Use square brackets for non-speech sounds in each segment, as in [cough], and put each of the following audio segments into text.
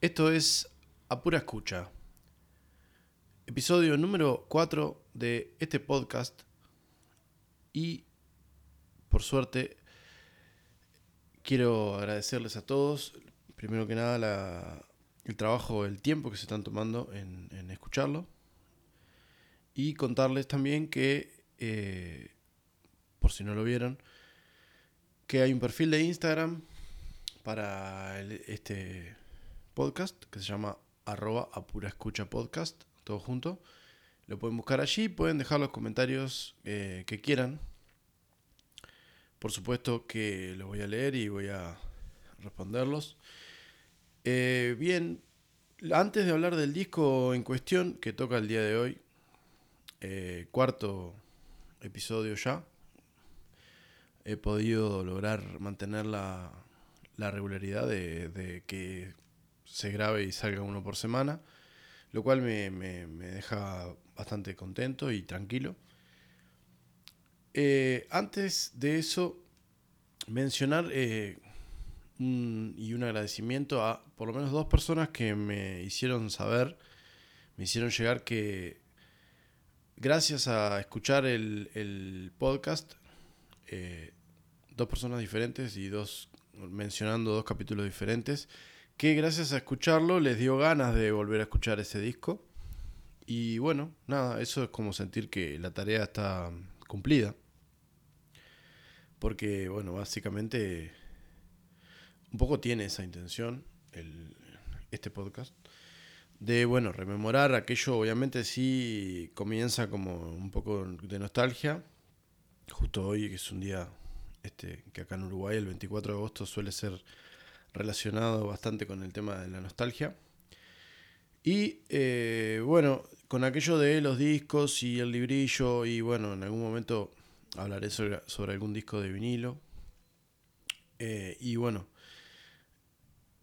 Esto es A Pura Escucha, episodio número 4 de este podcast. Y por suerte quiero agradecerles a todos, primero que nada el trabajo, el tiempo que se están tomando en, escucharlo. Y contarles también que, eh, por si no lo vieron, que hay un perfil de Instagram para este podcast que se llama arroba apura escucha podcast, todo junto. Lo pueden buscar allí, pueden dejar los comentarios eh, que quieran. Por supuesto que los voy a leer y voy a responderlos. Eh, bien, antes de hablar del disco en cuestión que toca el día de hoy, eh, cuarto episodio ya, he podido lograr mantener la, la regularidad de, que se grabe y salga uno por semana, lo cual me, deja bastante contento y tranquilo. Eh, antes de eso, mencionar eh, y un agradecimiento a por lo menos dos personas que me hicieron saber, me hicieron llegar que gracias a escuchar el, podcast, eh, dos personas diferentes y dos mencionando dos capítulos diferentes, que gracias a escucharlo les dio ganas de volver a escuchar ese disco. Y bueno, nada, eso es como sentir que la tarea está cumplida. Porque, bueno, básicamente un poco tiene esa intención el, este podcast. De, bueno, rememorar aquello, obviamente sí comienza como un poco de nostalgia. Justo hoy, que es un día este, que acá en Uruguay el 24 de agosto suele ser relacionado bastante con el tema de la nostalgia. Y eh, bueno, con aquello de los discos y el librillo, y bueno, en algún momento hablaré sobre, algún disco de vinilo. Eh, y bueno,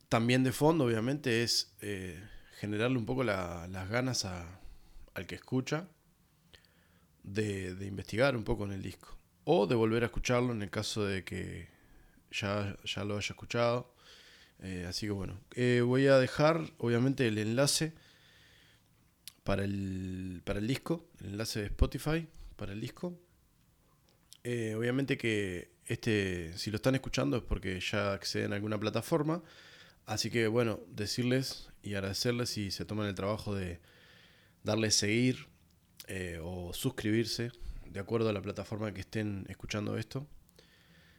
también de fondo, obviamente, es eh, generarle un poco las ganas al que escucha de, de investigar un poco en el disco o de volver a escucharlo en el caso de que ya, ya lo haya escuchado. Eh, así que bueno, eh, voy a dejar obviamente el enlace para el, para el disco, el enlace de Spotify para el disco. Eh, obviamente que este, si lo están escuchando es porque ya acceden a alguna plataforma. Así que bueno, decirles y agradecerles si se toman el trabajo de darle seguir o suscribirse de acuerdo a la plataforma que estén escuchando esto.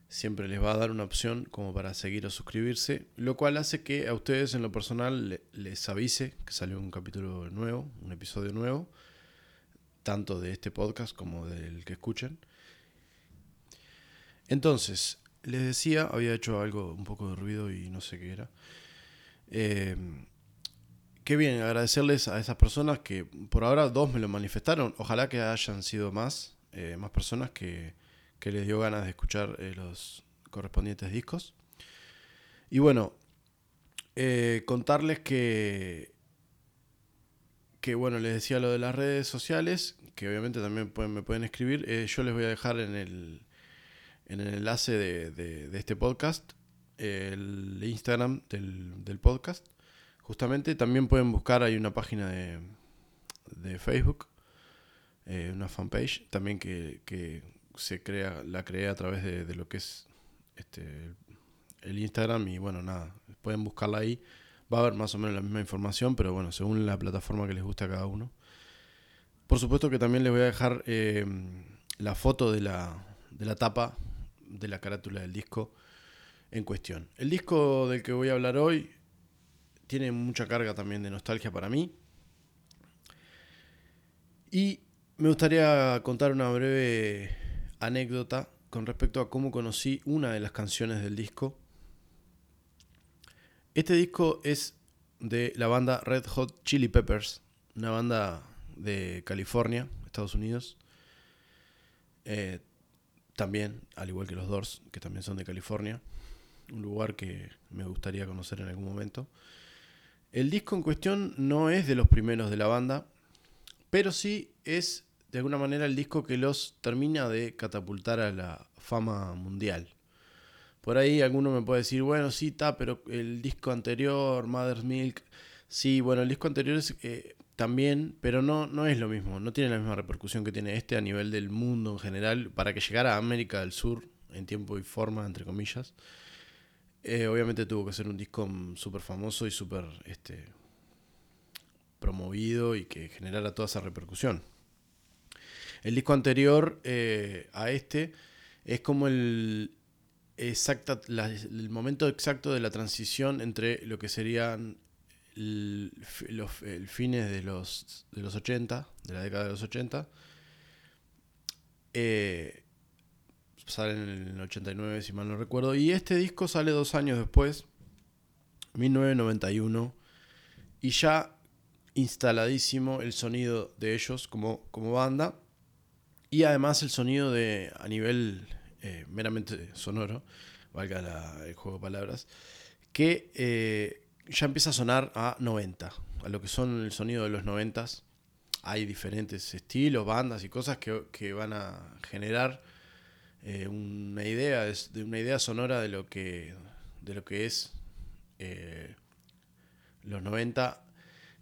Siempre les va a dar una opción como para seguir o suscribirse, lo cual hace que a ustedes en lo personal les avise que salió un capítulo nuevo, un episodio nuevo, tanto de este podcast como del que escuchen. Entonces, les decía, había hecho algo, un poco de ruido y no sé qué era. Eh, qué bien, agradecerles a esas personas que por ahora dos me lo manifestaron. Ojalá que hayan sido más. Eh, más personas que, les dio ganas de escuchar eh, los correspondientes discos. Y bueno, eh, contarles que, que, bueno, les decía lo de las redes sociales, que obviamente también me pueden escribir. yo les voy a dejar en el, en el enlace de, este podcast el Instagram del, del, podcast. Justamente también pueden buscar, hay una página de, de Facebook eh, una fanpage también que, se crea, la creé a través de, lo que es este, el Instagram y bueno, nada, pueden buscarla ahí. Va a haber más o menos la misma información, pero bueno, según la plataforma que les guste a cada uno. Por supuesto que también les voy a dejar eh, la foto de la, de la tapa de la carátula del disco en cuestión. El disco del que voy a hablar hoy tiene mucha carga también de nostalgia para mí. Y me gustaría contar una breve anécdota con respecto a cómo conocí una de las canciones del disco. Este disco es de la banda Red Hot Chili Peppers, una banda de California, Estados Unidos. Eh, también, al igual que los Doors, que también son de California, un lugar que me gustaría conocer en algún momento. El disco en cuestión no es de los primeros de la banda, pero sí es de alguna manera el disco que los termina de catapultar a la fama mundial. por ahí alguno me puede decir, bueno, sí, está, pero el disco anterior, Mother's Milk, sí, bueno, el disco anterior es, eh, también, pero no, no es lo mismo, no tiene la misma repercusión que tiene este a nivel del mundo en general, para que llegara a América del Sur en tiempo y forma, entre comillas. Eh, obviamente tuvo que ser un disco súper famoso y súper este, promovido y que generara toda esa repercusión. El disco anterior eh, a este es como el, el momento exacto de la transición entre lo que serían los fines de los, de los 80, de la década de los 80. Eh, sale en el 89, si mal no recuerdo. Y este disco sale dos años después, 1991. Y ya instaladísimo el sonido de ellos como, como banda. Y además el sonido de a nivel eh, meramente sonoro, valga el juego de palabras, que eh, ya empieza a sonar a 90, a lo que son el sonido de los 90. Hay diferentes estilos, bandas y cosas que, van a generar eh, una idea de una idea sonora de lo que de lo que es los 90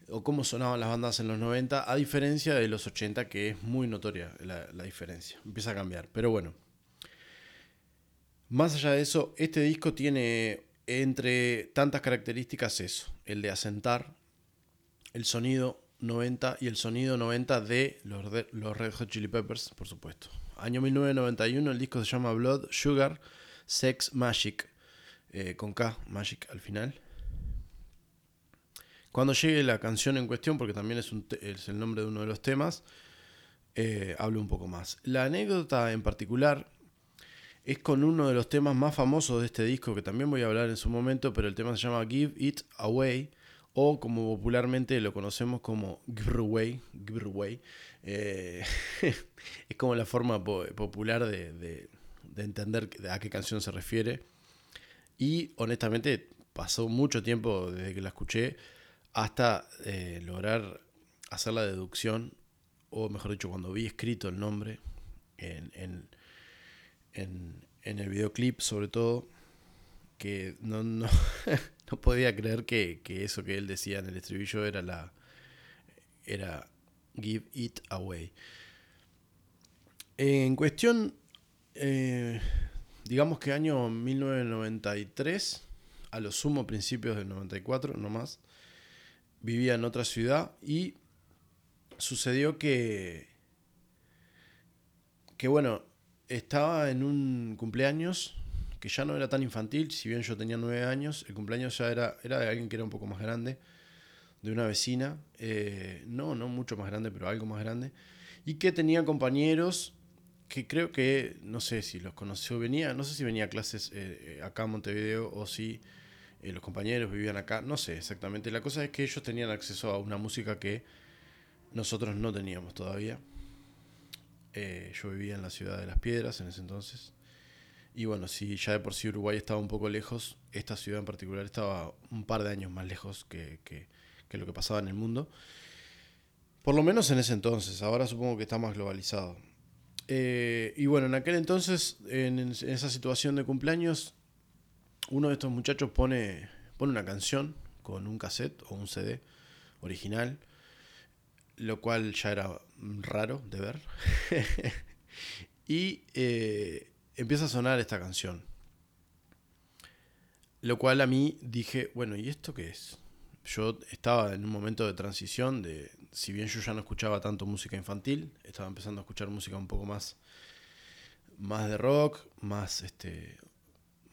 o cómo sonaban las bandas en los 90 a diferencia de los 80 que es muy notoria la diferencia empieza a cambiar pero bueno más allá de eso, este disco tiene entre tantas características eso, el de asentar el sonido 90 y el sonido 90 de los, Red Hot Chili Peppers, por supuesto. Año 1991, el disco se llama Blood, Sugar, Sex, Magic, eh, con K, Magic al final. Cuando llegue la canción en cuestión, porque también es, el nombre de uno de los temas, eh, hablo un poco más. La anécdota en particular es con uno de los temas más famosos de este disco, que también voy a hablar en su momento, pero el tema se llama Give It Away, o como popularmente lo conocemos como Give Away. Give Away. Eh, [laughs] es como la forma popular de, entender a qué canción se refiere. Y honestamente pasó mucho tiempo desde que la escuché hasta eh, lograr hacer la deducción, o mejor dicho, cuando vi escrito el nombre en en, el videoclip sobre todo, que no, no, [laughs] podía creer que, eso que él decía en el estribillo era la era Give It Away. En cuestión, eh, digamos que año 1993, a lo sumo principios del 94 nomás, vivía en otra ciudad y sucedió que, que bueno, estaba en un cumpleaños que ya no era tan infantil, si bien yo tenía nueve años, el cumpleaños ya era, era de alguien que era un poco más grande, de una vecina, eh, no, no mucho más grande, pero algo más grande, y que tenía compañeros que creo que, no sé si los conoció, venía, no sé si venía a clases eh, acá en Montevideo o si eh, los compañeros vivían acá, no sé exactamente. La cosa es que ellos tenían acceso a una música que nosotros no teníamos todavía. Eh, yo vivía en la ciudad de Las Piedras en ese entonces. Y bueno, si ya de por sí Uruguay estaba un poco lejos, esta ciudad en particular estaba un par de años más lejos que, lo que pasaba en el mundo. Por lo menos en ese entonces, ahora supongo que está más globalizado. Eh, y bueno, en aquel entonces, en, esa situación de cumpleaños, uno de estos muchachos pone, pone una canción con un cassette o un CD original lo cual ya era raro de ver. [laughs] y eh, empieza a sonar esta canción. Lo cual a mí dije, bueno, ¿y esto qué es? Yo estaba en un momento de transición de, si bien yo ya no escuchaba tanto música infantil, estaba empezando a escuchar música un poco más, más de rock, más este,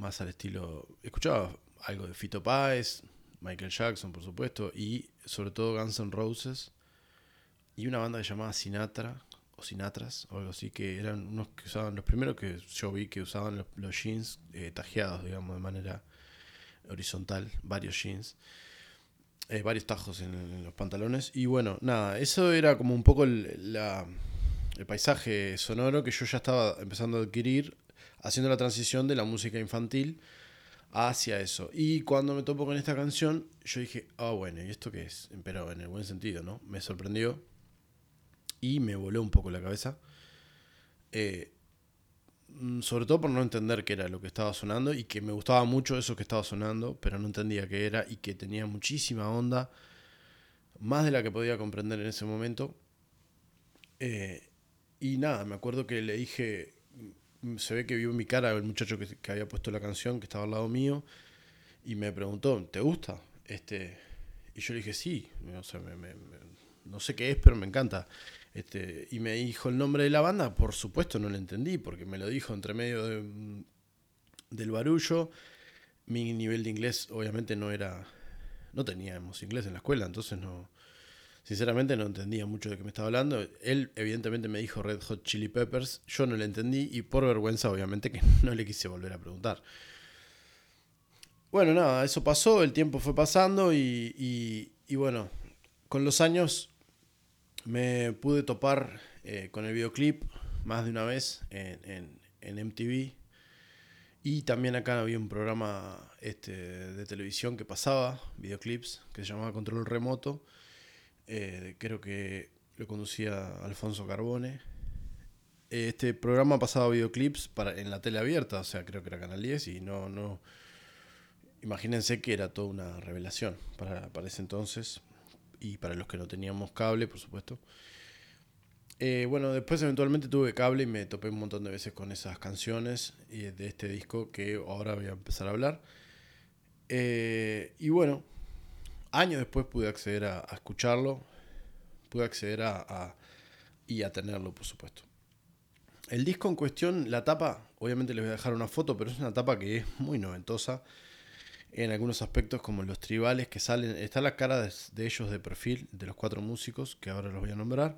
más al estilo, escuchaba algo de Fito Páez, Michael Jackson, por supuesto, y sobre todo Guns N' Roses y una banda que llamaba Sinatra o Sinatras o algo así, que eran unos que usaban, los primeros que yo vi que usaban los, jeans eh, tajeados, digamos, de manera horizontal, varios jeans, eh, varios tajos en, los pantalones. Y bueno, nada, eso era como un poco el, el paisaje sonoro que yo ya estaba empezando a adquirir, haciendo la transición de la música infantil hacia eso. Y cuando me topo con esta canción, yo dije, ah, bueno, ¿y esto qué es? Pero en el buen sentido, ¿no? Me sorprendió y me voló un poco la cabeza. Eh, sobre todo por no entender qué era lo que estaba sonando y que me gustaba mucho eso que estaba sonando, pero no entendía qué era y que tenía muchísima onda, más de la que podía comprender en ese momento. Eh, y nada, me acuerdo que le dije, se ve que vio mi cara el muchacho que, que, había puesto la canción, que estaba al lado mío, y me preguntó, ¿te gusta? Este, y yo le dije, sí, no sé qué es, pero me encanta. Este, y me dijo el nombre de la banda, por supuesto no lo entendí, porque me lo dijo entre medio del barullo. Mi nivel de inglés obviamente no era, no teníamos inglés en la escuela, entonces no, sinceramente no entendía mucho de qué me estaba hablando. Él evidentemente me dijo Red Hot Chili Peppers, yo no lo entendí y por vergüenza obviamente que [laughs] no le quise volver a preguntar. Bueno, nada, eso pasó, el tiempo fue pasando y, y bueno, con los años me pude topar eh, con el videoclip más de una vez en, MTV. Y también acá había un programa este, de televisión que pasaba, videoclips, que se llamaba Control Remoto. Eh, creo que lo conducía Alfonso Carbone. Este programa pasaba videoclips para, en la tele abierta, o sea, creo que era Canal 10 y no, no... Imagínense que era toda una revelación para, para ese entonces y para los que no teníamos cable, por supuesto. Eh, bueno, después eventualmente tuve cable y me topé un montón de veces con esas canciones de este disco que ahora voy a empezar a hablar. Eh, y bueno, años después pude acceder a, escucharlo, pude acceder a, y a tenerlo, por supuesto. El disco en cuestión, la tapa, obviamente les voy a dejar una foto, pero es una tapa que es muy noventosa en algunos aspectos como los tribales que salen. Está la cara de, ellos de perfil, de los cuatro músicos, que ahora los voy a nombrar.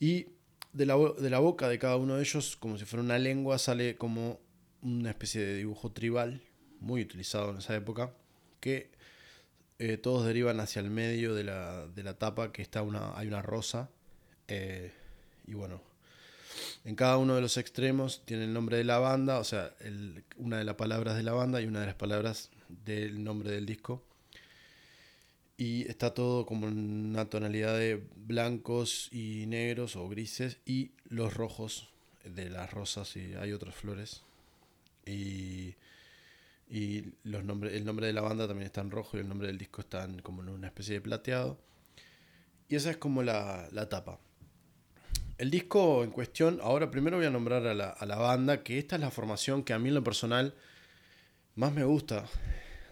Y de la, de la, boca de cada uno de ellos, como si fuera una lengua, sale como una especie de dibujo tribal, muy utilizado en esa época, que eh, todos derivan hacia el medio de la, de la tapa, que está una, hay una rosa. Eh, y bueno, en cada uno de los extremos tiene el nombre de la banda, o sea, una de las palabras de la banda y una de las palabras del nombre del disco. Y está todo como una tonalidad de blancos y negros o grises y los rojos de las rosas y hay otras flores. Y, y los el nombre de la banda también está en rojo y el nombre del disco está como en una especie de plateado. Y esa es como la, la tapa. El disco en cuestión, ahora primero voy a nombrar a la, a la, banda, que esta es la formación que a mí en lo personal más me gusta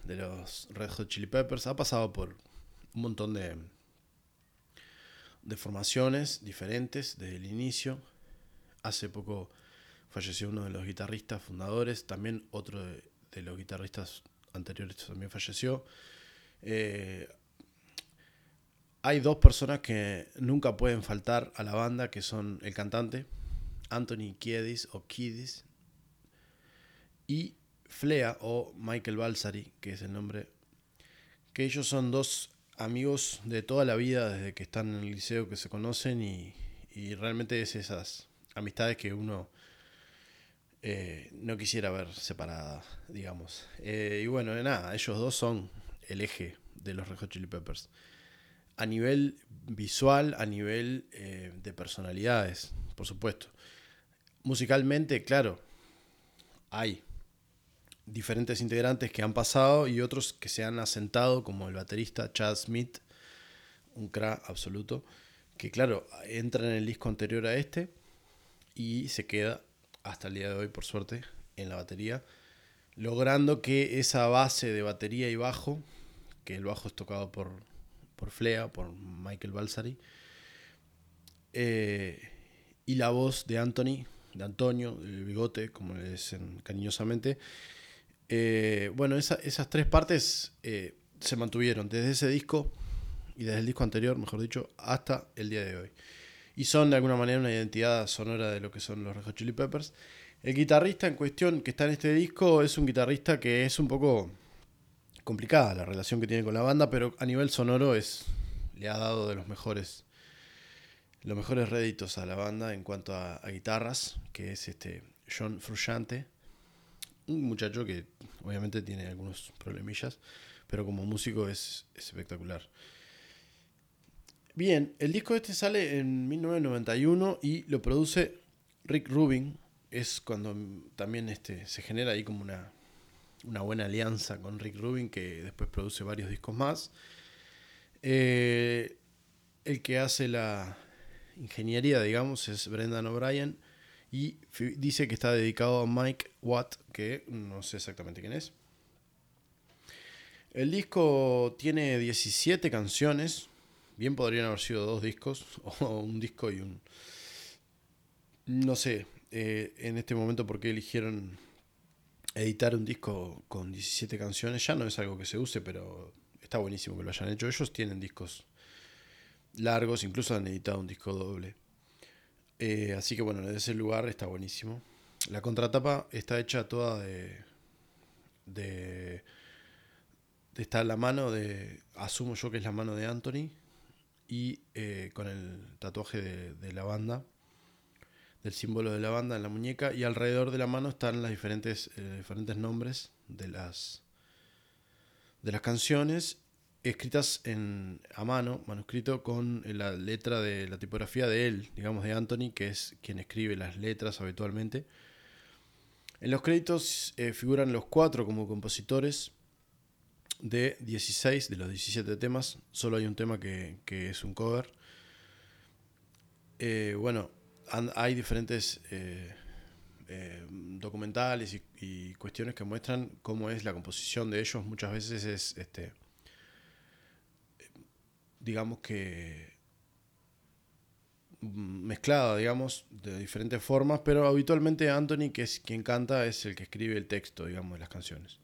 de los Red Hot Chili Peppers. Ha pasado por un montón de, de formaciones diferentes desde el inicio. Hace poco falleció uno de los guitarristas fundadores, también otro de, los guitarristas anteriores también falleció. Eh, hay dos personas que nunca pueden faltar a la banda, que son el cantante, Anthony Kiedis o Kiedis, y Flea o Michael Balsari, que es el nombre, que ellos son dos amigos de toda la vida desde que están en el liceo que se conocen y, realmente es esas amistades que uno eh, no quisiera ver separadas, digamos. Eh, y bueno, nada, ellos dos son el eje de los Red Hot Chili Peppers. A nivel visual, a nivel eh, de personalidades, por supuesto. Musicalmente, claro, hay diferentes integrantes que han pasado y otros que se han asentado, como el baterista Chad Smith, un crack absoluto, que claro, entra en el disco anterior a este y se queda hasta el día de hoy, por suerte, en la batería, logrando que esa base de batería y bajo, que el bajo es tocado por, por Flea, por Michael Balsari, eh, y la voz de Anthony, de Antonio, el bigote, como le dicen cariñosamente, eh, bueno, esas tres partes eh, se mantuvieron desde ese disco y desde el disco anterior, mejor dicho, hasta el día de hoy. Y son de alguna manera una identidad sonora de lo que son los Red Hot Chili Peppers. El guitarrista en cuestión que está en este disco es un guitarrista que es un poco complicada la relación que tiene con la banda, pero a nivel sonoro es le ha dado de los mejores los mejores réditos a la banda en cuanto a, guitarras, que es este John Frusciante, un muchacho que obviamente tiene algunos problemillas, pero como músico es, espectacular. Bien, el disco este sale en 1991 y lo produce Rick Rubin, es cuando también este, se genera ahí como una, una buena alianza con Rick Rubin, que después produce varios discos más. Eh, el que hace la ingeniería, digamos, es Brendan O'Brien y dice que está dedicado a Mike Watt, que no sé exactamente quién es. El disco tiene 17 canciones, bien podrían haber sido dos discos, [laughs] o un disco y un... No sé, eh, en este momento por qué eligieron editar un disco con 17 canciones, ya no es algo que se use, pero está buenísimo que lo hayan hecho. Ellos tienen discos largos, incluso han editado un disco doble. Eh, así que bueno, desde ese lugar está buenísimo. La contratapa está hecha toda de. de. está la mano de. asumo yo que es la mano de Anthony. Y eh, con el tatuaje de, la banda. Del símbolo de la banda en la muñeca. Y alrededor de la mano están los diferentes, eh, diferentes nombres de las. de las canciones escritas en, a mano, manuscrito con la letra de la tipografía de él, digamos de Anthony, que es quien escribe las letras habitualmente. En los créditos eh, figuran los cuatro como compositores de 16 de los 17 temas. Solo hay un tema que, es un cover. Eh, bueno, hay diferentes eh, documentales y, y, cuestiones que muestran cómo es la composición de ellos. Muchas veces es este, digamos que mezclada, digamos, de diferentes formas, pero habitualmente Anthony, que es quien canta, es el que escribe el texto, digamos, de las canciones.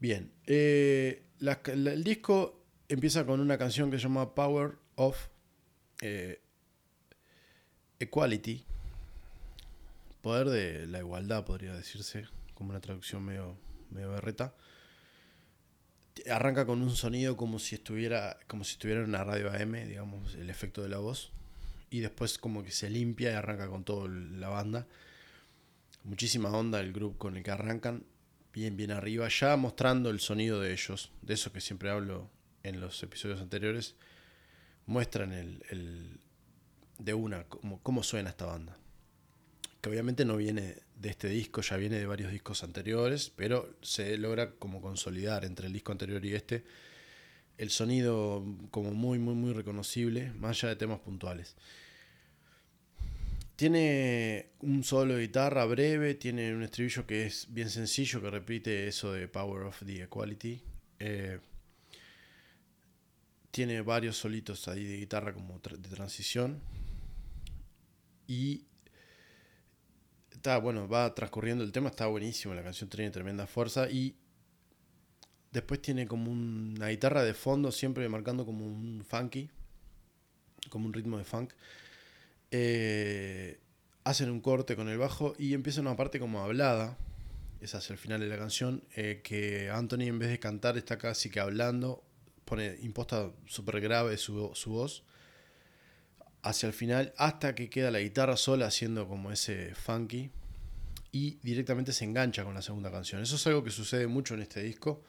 Bien, eh, el disco empieza con una canción que se llama Power of eh, Equality, poder de la igualdad, podría decirse, como una traducción medio, medio berreta arranca con un sonido como si estuviera como si estuviera en una radio AM, digamos, el efecto de la voz. Y después como que se limpia y arranca con toda la banda. Muchísima onda el grupo con el que arrancan. Bien, bien arriba. Ya mostrando el sonido de ellos. De eso que siempre hablo en los episodios anteriores. Muestran el, de una, cómo, cómo suena esta banda. Que obviamente no viene de este disco ya viene de varios discos anteriores, pero se logra como consolidar entre el disco anterior y este el sonido como muy, muy, muy reconocible, más allá de temas puntuales. Tiene un solo de guitarra breve, tiene un estribillo que es bien sencillo, que repite eso de Power of the Equality. Eh, tiene varios solitos ahí de guitarra como de transición. Y está, bueno, va transcurriendo el tema, está buenísimo, la canción tiene tremenda fuerza y después tiene como una guitarra de fondo, siempre marcando como un funky, como un ritmo de funk. Eh, hacen un corte con el bajo y empieza una parte como hablada, es hacia el final de la canción, eh, que Anthony en vez de cantar está casi que hablando, pone imposta súper grave su, su voz hacia el final hasta que queda la guitarra sola haciendo como ese funky y directamente se engancha con la segunda canción. Eso es algo que sucede mucho en este disco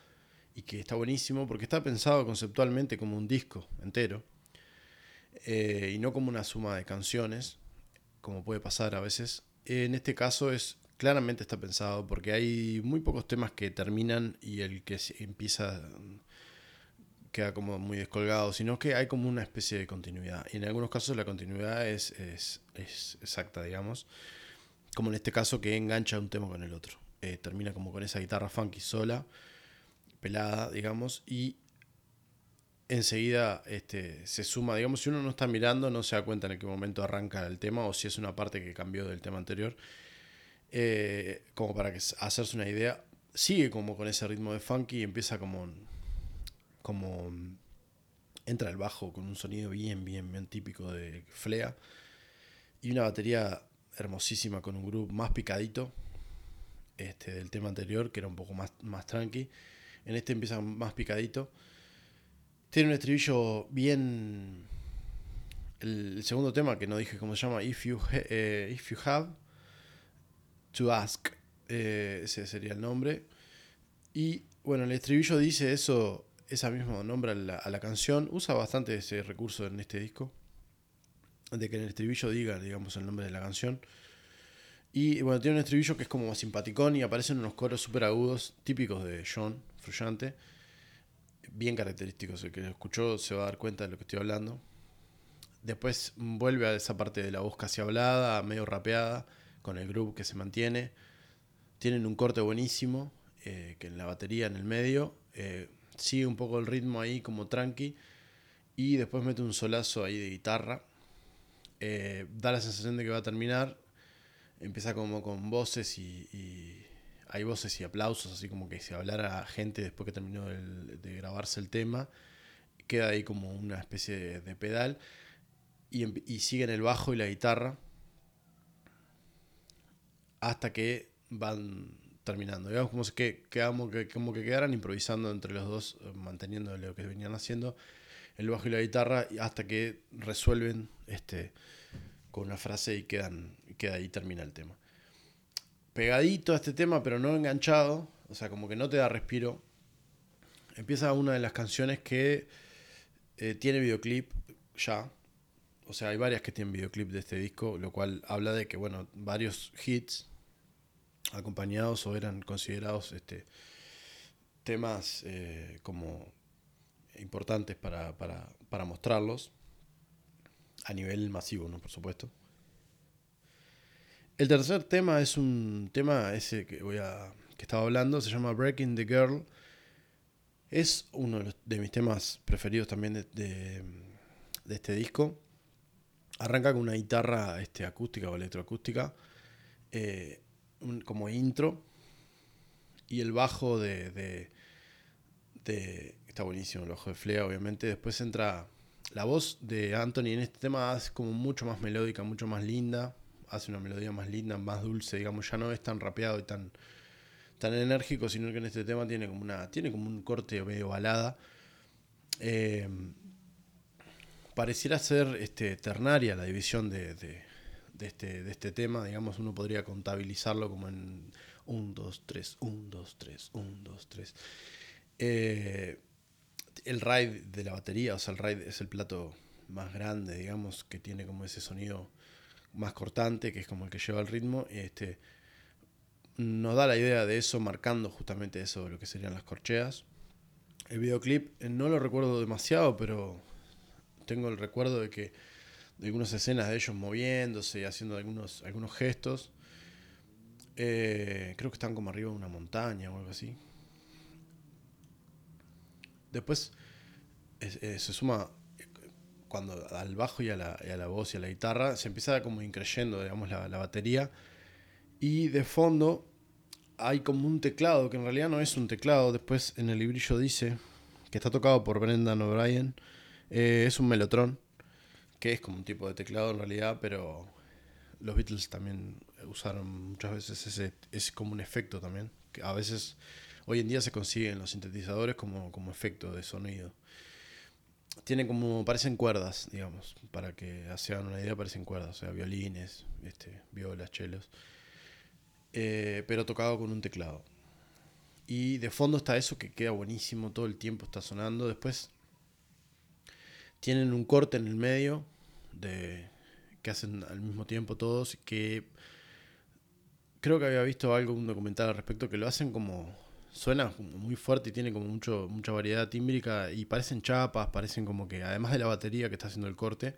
y que está buenísimo porque está pensado conceptualmente como un disco entero eh, y no como una suma de canciones, como puede pasar a veces. En este caso es claramente está pensado porque hay muy pocos temas que terminan y el que empieza queda como muy descolgado, sino que hay como una especie de continuidad. Y en algunos casos la continuidad es, es, exacta, digamos. Como en este caso que engancha un tema con el otro. Eh, termina como con esa guitarra funky sola, pelada, digamos, y enseguida este, se suma, digamos, si uno no está mirando, no se da cuenta en qué momento arranca el tema o si es una parte que cambió del tema anterior. Eh, como para que hacerse una idea, sigue como con ese ritmo de funky y empieza como como entra el bajo con un sonido bien, bien, bien típico de Flea y una batería hermosísima con un groove más picadito este, del tema anterior, que era un poco más, más tranqui. En este empieza más picadito. Tiene un estribillo bien. El, segundo tema, que no dije cómo se llama, If You, eh, if you Have to Ask. Eh, ese sería el nombre. Y bueno, el estribillo dice eso esa misma nombra a la, canción, usa bastante ese recurso en este disco, de que en el estribillo diga, digamos, el nombre de la canción. Y bueno, tiene un estribillo que es como simpaticón y aparecen unos coros súper agudos, típicos de John Frusciante. Bien característicos, el que lo escuchó se va a dar cuenta de lo que estoy hablando. Después vuelve a esa parte de la voz casi hablada, medio rapeada, con el groove que se mantiene. Tienen un corte buenísimo, eh, que en la batería en el medio. Eh, sigue un poco el ritmo ahí como tranqui. Y después mete un solazo ahí de guitarra. Eh, da la sensación de que va a terminar. Empieza como con voces y, hay voces y aplausos, así como que si hablara gente después que terminó de grabarse el tema. Queda ahí como una especie de, pedal. Y, y siguen el bajo y la guitarra. Hasta que van terminando. Digamos como que, que, que quedaran improvisando entre los dos, eh, manteniendo lo que venían haciendo, el bajo y la guitarra, hasta que resuelven este, con una frase y quedan, queda ahí termina el tema. Pegadito a este tema, pero no enganchado, o sea, como que no te da respiro. Empieza una de las canciones que eh, tiene videoclip ya. O sea, hay varias que tienen videoclip de este disco, lo cual habla de que, bueno, varios hits acompañados o eran considerados este, temas eh, como importantes para, para, mostrarlos a nivel masivo, ¿no? Por supuesto. El tercer tema es un tema ese que voy a que estaba hablando, se llama Breaking the Girl. Es uno de mis temas preferidos también de, este disco. Arranca con una guitarra este, acústica o electroacústica. Eh, como intro. Y el bajo de, de, Está buenísimo el bajo de Flea, obviamente. Después entra la voz de Anthony en este tema es como mucho más melódica, mucho más linda. Hace una melodía más linda, más dulce, digamos. Ya no es tan rapeado y tan, tan enérgico, sino que en este tema tiene como, una, tiene como un corte medio balada. Eh, pareciera ser este, ternaria la división de, de este, de este tema, digamos, uno podría contabilizarlo como en 1, 2, 3, 1, 2, 3, 1, 2, 3. el ride de la batería, o sea, el ride es el plato más grande, digamos, que tiene como ese sonido más cortante, que es como el que lleva el ritmo. Este, nos da la idea de eso, marcando justamente eso, lo que serían las corcheas. El videoclip eh, no lo recuerdo demasiado, pero tengo el recuerdo de que algunas escenas de ellos moviéndose y haciendo algunos, algunos gestos. Eh, creo que están como arriba de una montaña o algo así. Después eh, se suma cuando al bajo y a, la, voz y a la guitarra se empieza como increyendo, digamos, la, batería. Y de fondo hay como un teclado, que en realidad no es un teclado. Después en el librillo dice que está tocado por Brendan O'Brien. Eh, es un melotron que es como un tipo de teclado en realidad, pero los Beatles también usaron muchas veces ese, es como un efecto también, que a veces hoy en día se consiguen los sintetizadores como, como efecto de sonido. Tienen como, parecen cuerdas, digamos, para que hagan una idea, parecen cuerdas, o sea, violines, este, violas, chelos, eh, pero tocado con un teclado. Y de fondo está eso que queda buenísimo, todo el tiempo está sonando. Después tienen un corte en el medio de que hacen al mismo tiempo todos que creo que había visto algo un documental al respecto que lo hacen como suena muy fuerte y tiene como mucho mucha variedad tímbrica y parecen chapas parecen como que además de la batería que está haciendo el corte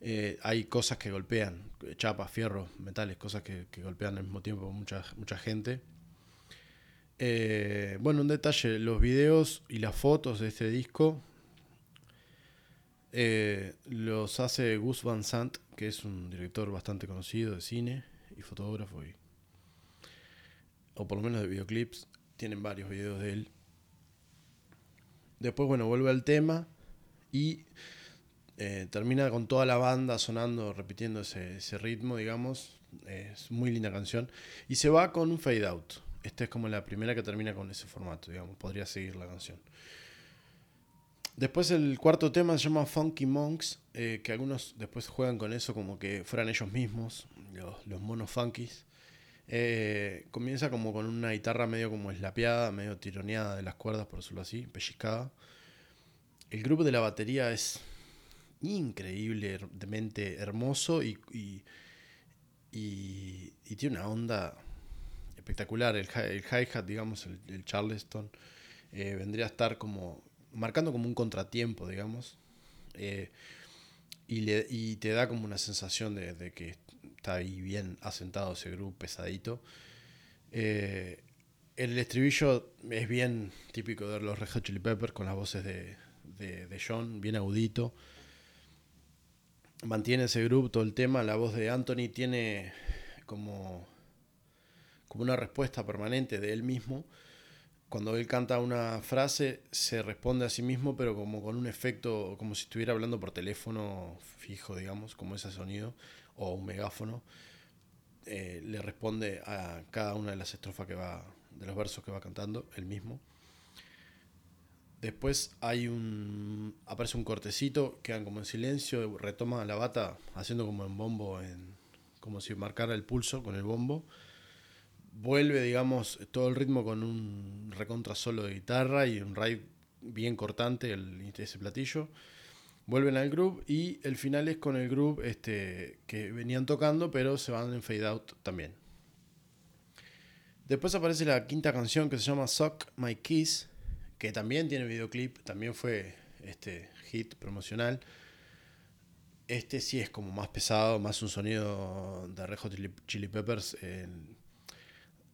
eh, hay cosas que golpean chapas fierros metales cosas que, golpean al mismo tiempo mucha mucha gente eh, bueno un detalle los videos y las fotos de este disco eh, los hace Gus Van Sant, que es un director bastante conocido de cine y fotógrafo, y, o por lo menos de videoclips. Tienen varios videos de él. Después, bueno, vuelve al tema y eh, termina con toda la banda sonando, repitiendo ese, ritmo, digamos. Es muy linda canción. Y se va con un fade out. Esta es como la primera que termina con ese formato, digamos. Podría seguir la canción. Después el cuarto tema se llama Funky Monks, eh, que algunos después juegan con eso como que fueran ellos mismos, los, los monos funkies. Eh, comienza como con una guitarra medio como eslapeada, medio tironeada de las cuerdas, por decirlo así, pellizcada. El grupo de la batería es increíblemente hermoso y, y, tiene una onda espectacular. El, el hi-hat, digamos, el, Charleston, eh, vendría a estar como marcando como un contratiempo, digamos. Eh, y, y, te da como una sensación de, que está ahí bien asentado ese grupo pesadito. Eh, el estribillo es bien típico de los Red Hot Chili Peppers con las voces de, de, John, bien agudito. Mantiene ese grupo todo el tema. La voz de Anthony tiene como, como una respuesta permanente de él mismo. Cuando él canta una frase, se responde a sí mismo, pero como con un efecto, como si estuviera hablando por teléfono fijo, digamos, como ese sonido, o un megáfono. Eh, le responde a cada una de las estrofas que va, de los versos que va cantando, el mismo. Después hay un. aparece un cortecito, quedan como en silencio, retoma la bata haciendo como en bombo, en, como si marcara el pulso con el bombo. Vuelve, digamos, todo el ritmo con un recontra solo de guitarra y un ride bien cortante, el, ese platillo. Vuelven al groove y el final es con el groove este, que venían tocando, pero se van en fade out también. Después aparece la quinta canción que se llama Suck My Kiss, que también tiene videoclip, también fue este hit promocional. Este sí es como más pesado, más un sonido de Rejo Chili Peppers.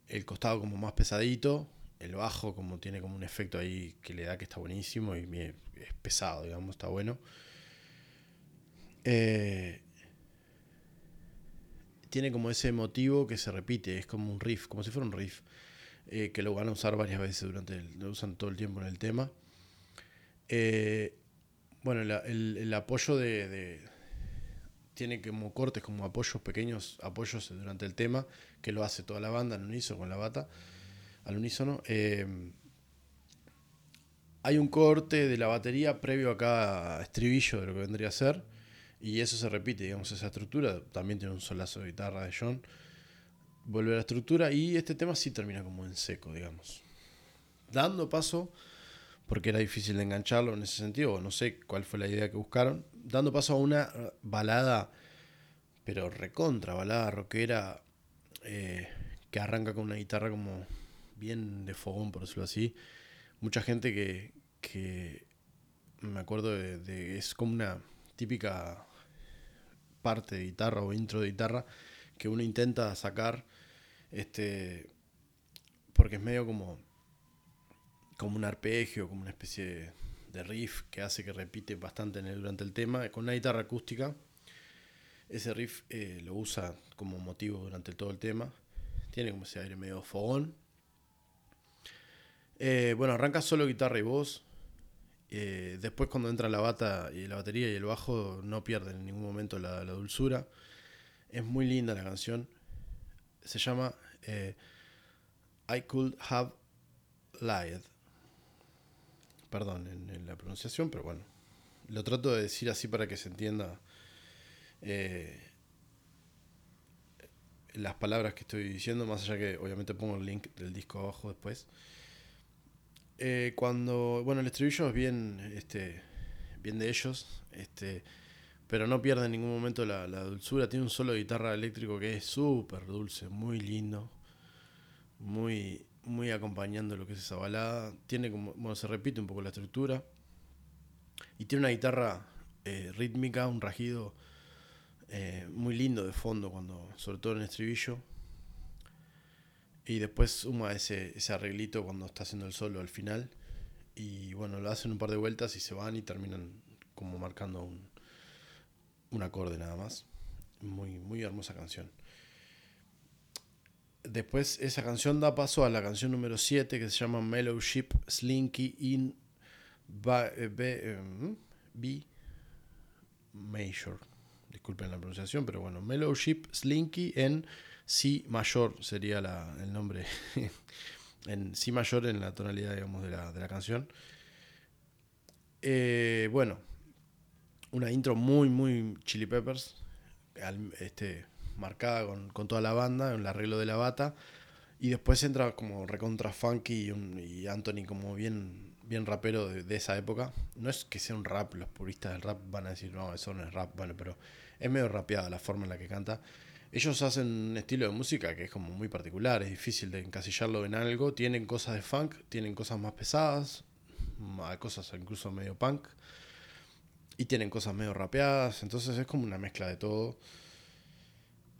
El, costado como más pesadito, el bajo como tiene como un efecto ahí que le da que está buenísimo y es pesado, digamos, está bueno. Eh, tiene como ese motivo que se repite, es como un riff, como si fuera un riff, eh, que lo van a usar varias veces durante el, lo usan todo el tiempo en el tema. Eh, bueno, el, apoyo de, tiene como cortes, como apoyos, pequeños apoyos durante el tema, que lo hace toda la banda al unísono con la bata, al unísono. Hay un corte de la batería previo a cada estribillo de lo que vendría a ser y eso se repite, digamos, esa estructura. También tiene un solazo de guitarra de John. Vuelve a la estructura y este tema sí termina como en seco, digamos. Dando paso, porque era difícil de engancharlo en ese sentido, no sé cuál fue la idea que buscaron. Dando paso a una balada, pero recontra balada rockera, eh, que arranca con una guitarra como bien de fogón, por decirlo así. Mucha gente que, me acuerdo de, es como una típica parte de guitarra o intro de guitarra que uno intenta sacar, este, porque es medio como, como un arpegio, como una especie de, riff que hace que repite bastante en durante el tema, con una guitarra acústica. Ese riff eh, lo usa como motivo durante todo el tema. Tiene como ese aire medio fogón. Eh, bueno, arranca solo guitarra y voz. Eh, después cuando entra la bata y la batería y el bajo no pierden en ningún momento la, dulzura. Es muy linda la canción. Se llama eh, I Could Have Lied. Perdón en, la pronunciación, pero bueno. Lo trato de decir así para que se entienda las palabras que estoy diciendo, más allá que obviamente pongo el link del disco abajo después. Eh, cuando, bueno, el estribillo es bien, este, bien de ellos, este, pero no pierde en ningún momento la, dulzura. Tiene un solo de guitarra eléctrico que es súper dulce, muy lindo, muy, muy acompañando lo que es esa balada. Tiene como, bueno, se repite un poco la estructura. Y tiene una guitarra eh, rítmica, un rajido eh, muy lindo de fondo, cuando, sobre todo en el estribillo. Y después suma ese, ese arreglito cuando está haciendo el solo al final. Y bueno, lo hacen un par de vueltas y se van y terminan como marcando un, un acorde nada más. Muy, muy hermosa canción. Después esa canción da paso a la canción número 7 que se llama Mellow Ship Slinky in eh, em, B, major. Disculpen la pronunciación, pero bueno, Mellow Ship Slinky en Si mayor sería el nombre. [laughs] en Si mayor en la tonalidad, digamos, de la, canción. Eh, bueno, una intro muy, muy Chili Peppers. Este, marcada con, toda la banda, en el arreglo de la bata. Y después entra como recontra funky y, Anthony como bien, bien rapero de, de, esa época. No es que sea un rap, los puristas del rap van a decir, no, eso no es rap, bueno, pero es medio rapeada la forma en la que canta. Ellos hacen un estilo de música que es como muy particular, es difícil de encasillarlo en algo. Tienen cosas de funk, tienen cosas más pesadas, cosas incluso medio punk. Y tienen cosas medio rapeadas, entonces es como una mezcla de todo.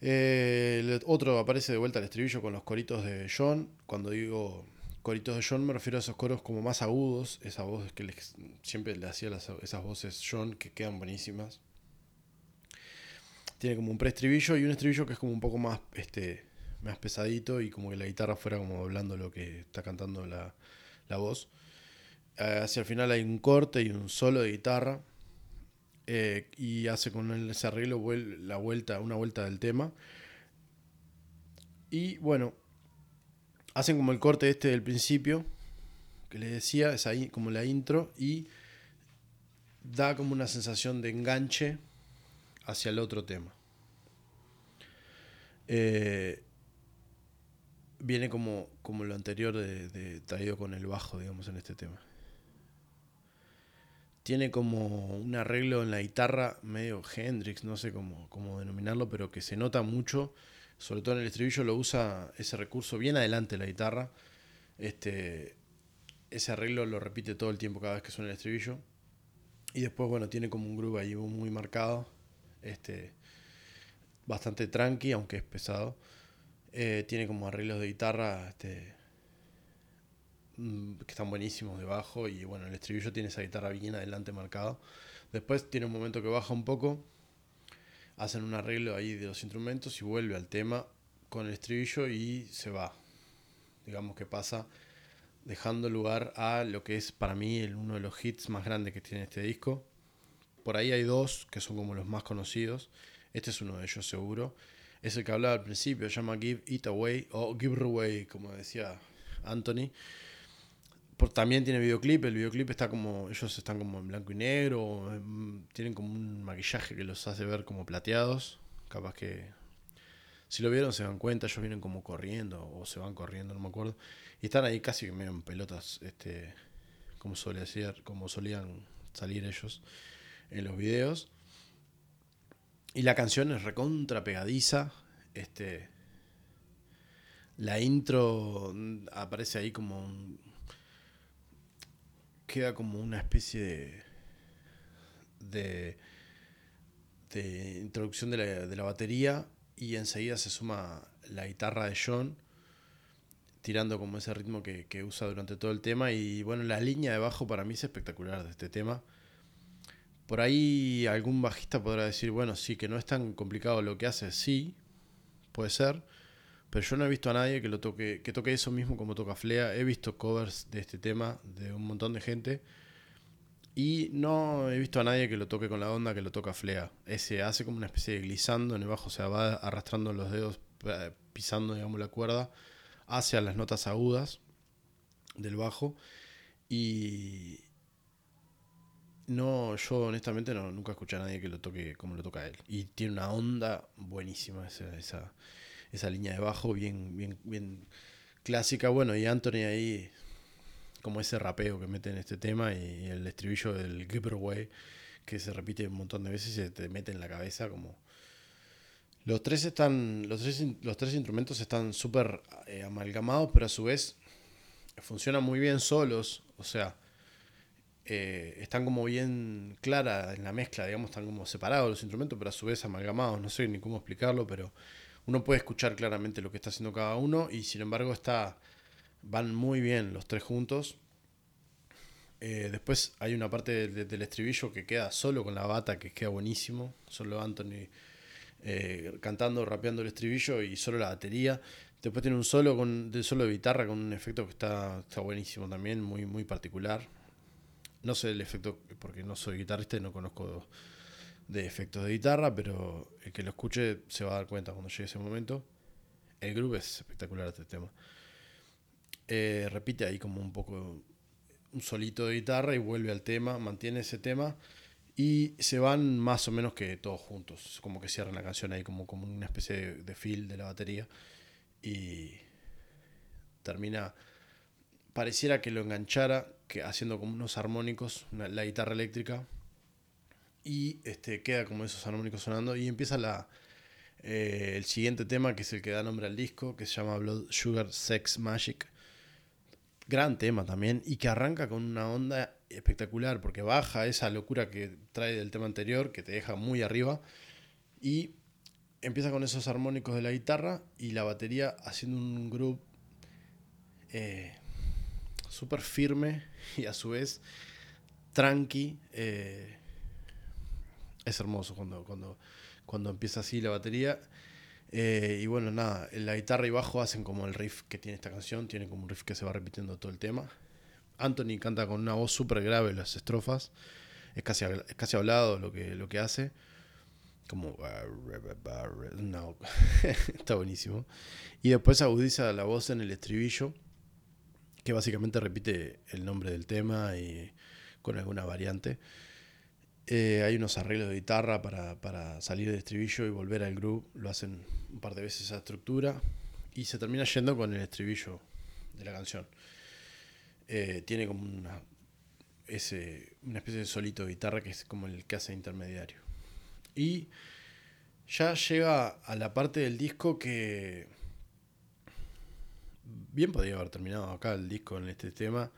Eh, otro aparece de vuelta al estribillo con los coritos de John. Cuando digo coritos de John me refiero a esos coros como más agudos, esa voz que siempre le hacía esas voces John que quedan buenísimas. Tiene como un preestribillo y un estribillo que es como un poco más, este, más pesadito y como que la guitarra fuera como hablando lo que está cantando la, la voz. Eh, hacia el final hay un corte y un solo de guitarra eh, y hace con ese arreglo la vuelta, una vuelta del tema. Y bueno, hacen como el corte este del principio, que les decía, es ahí como la intro, y da como una sensación de enganche hacia el otro tema. Eh, viene como, como lo anterior de, traído con el bajo, digamos, en este tema. Tiene como un arreglo en la guitarra medio Hendrix, no sé cómo, cómo denominarlo, pero que se nota mucho, sobre todo en el estribillo lo usa ese recurso bien adelante la guitarra. Este, ese arreglo lo repite todo el tiempo cada vez que suena el estribillo. Y después, bueno, tiene como un groove ahí muy marcado este, bastante tranqui, aunque es pesado. Eh, tiene como arreglos de guitarra este, mm, que están buenísimos debajo y bueno, el estribillo tiene esa guitarra bien adelante marcado. Después tiene un momento que baja un poco, hacen un arreglo ahí de los instrumentos y vuelve al tema con el estribillo y se va. Digamos que pasa dejando lugar a lo que es para mí el, uno de los hits más grandes que tiene este disco, por ahí hay dos que son como los más conocidos. Este es uno de ellos seguro. Es el que hablaba al principio, se llama Give It Away o Give Away, como decía Anthony. Por, también tiene videoclip, el videoclip está como, ellos están como en blanco y negro, em, tienen como un maquillaje que los hace ver como plateados, capaz que si lo vieron se dan cuenta, ellos vienen como corriendo o se van corriendo, no me acuerdo, y están ahí casi medio en pelotas, este, como, suele decir, como solían salir ellos en los videos. Y la canción es recontra pegadiza. Este, la intro aparece ahí como queda como una especie de, de, de introducción de la, de la, batería y enseguida se suma la guitarra de John tirando como ese ritmo que, que usa durante todo el tema y bueno la línea de bajo para mí es espectacular de este tema por ahí algún bajista podrá decir, bueno, sí, que no es tan complicado lo que hace, sí, puede ser, pero yo no he visto a nadie que lo toque, que toque eso mismo como toca Flea. He visto covers de este tema de un montón de gente y no he visto a nadie que lo toque con la onda que lo toca Flea. Ese hace como una especie de glissando en el bajo, o sea, va arrastrando los dedos, eh, pisando, digamos, la cuerda hacia las notas agudas del bajo y, no, yo honestamente no, nunca escuché a nadie que lo toque como lo toca él. Y tiene una onda buenísima esa, esa, esa línea de bajo, bien, bien, bien clásica. Bueno, y Anthony ahí, como ese rapeo que mete en este tema y, el estribillo del Giveaway, que se repite un montón de veces y se te mete en la cabeza como... Los tres están. Los tres, los tres instrumentos están súper eh, amalgamados, pero a su vez funcionan muy bien solos. O sea, eh, están como bien claras en la mezcla, digamos, están como separados los instrumentos, pero a su vez amalgamados, no sé ni cómo explicarlo, pero uno puede escuchar claramente lo que está haciendo cada uno y sin embargo van muy bien los tres juntos. Eh, después hay una parte del estribillo que queda solo con la bata, que queda buenísimo, solo Anthony eh, cantando, rapeando el estribillo y solo la batería. Después tiene un solo con de solo de guitarra con un efecto que está, está buenísimo también, muy, muy particular. No sé el efecto, porque no soy guitarrista y no conozco de efectos de guitarra, pero el que lo escuche se va a dar cuenta cuando llegue ese momento. El groove es espectacular este tema. Eh, repite ahí como un poco un solito de guitarra y vuelve al tema, mantiene ese tema y se van más o menos que todos juntos, como que cierran la canción ahí como, como una especie de, de de la batería y termina pareciera que lo enganchara que haciendo como unos armónicos, la guitarra eléctrica, y este, queda como esos armónicos sonando, y empieza la, Eh, el siguiente tema, que es el que da nombre al disco, que se llama Blood Sugar Sex Magic. Gran tema también, y que arranca con una onda espectacular, porque baja esa locura que trae del tema anterior, que te deja muy arriba, y empieza con esos armónicos de la guitarra y la batería haciendo un groove eh, súper firme y a su vez tranqui. Eh, es hermoso cuando, cuando, cuando empieza así la batería. Eh, y bueno, nada, la guitarra y bajo hacen como el riff que tiene esta canción, tiene como un riff que se va repitiendo todo el tema. Anthony canta con una voz súper grave las estrofas, es casi, es casi hablado lo que, lo que hace. Como... No, [laughs] está buenísimo. Y después agudiza la voz en el estribillo, que básicamente repite el nombre del tema y con alguna variante. Eh, hay unos arreglos de guitarra para, salir del estribillo y volver al groove. Lo hacen un par de veces esa estructura. Y se termina yendo con el estribillo de la canción. Eh, tiene como una, ese, una especie de solito de guitarra que es como el que hace intermediario. Y ya llega a la parte del disco que bien podría haber terminado acá el disco en este tema.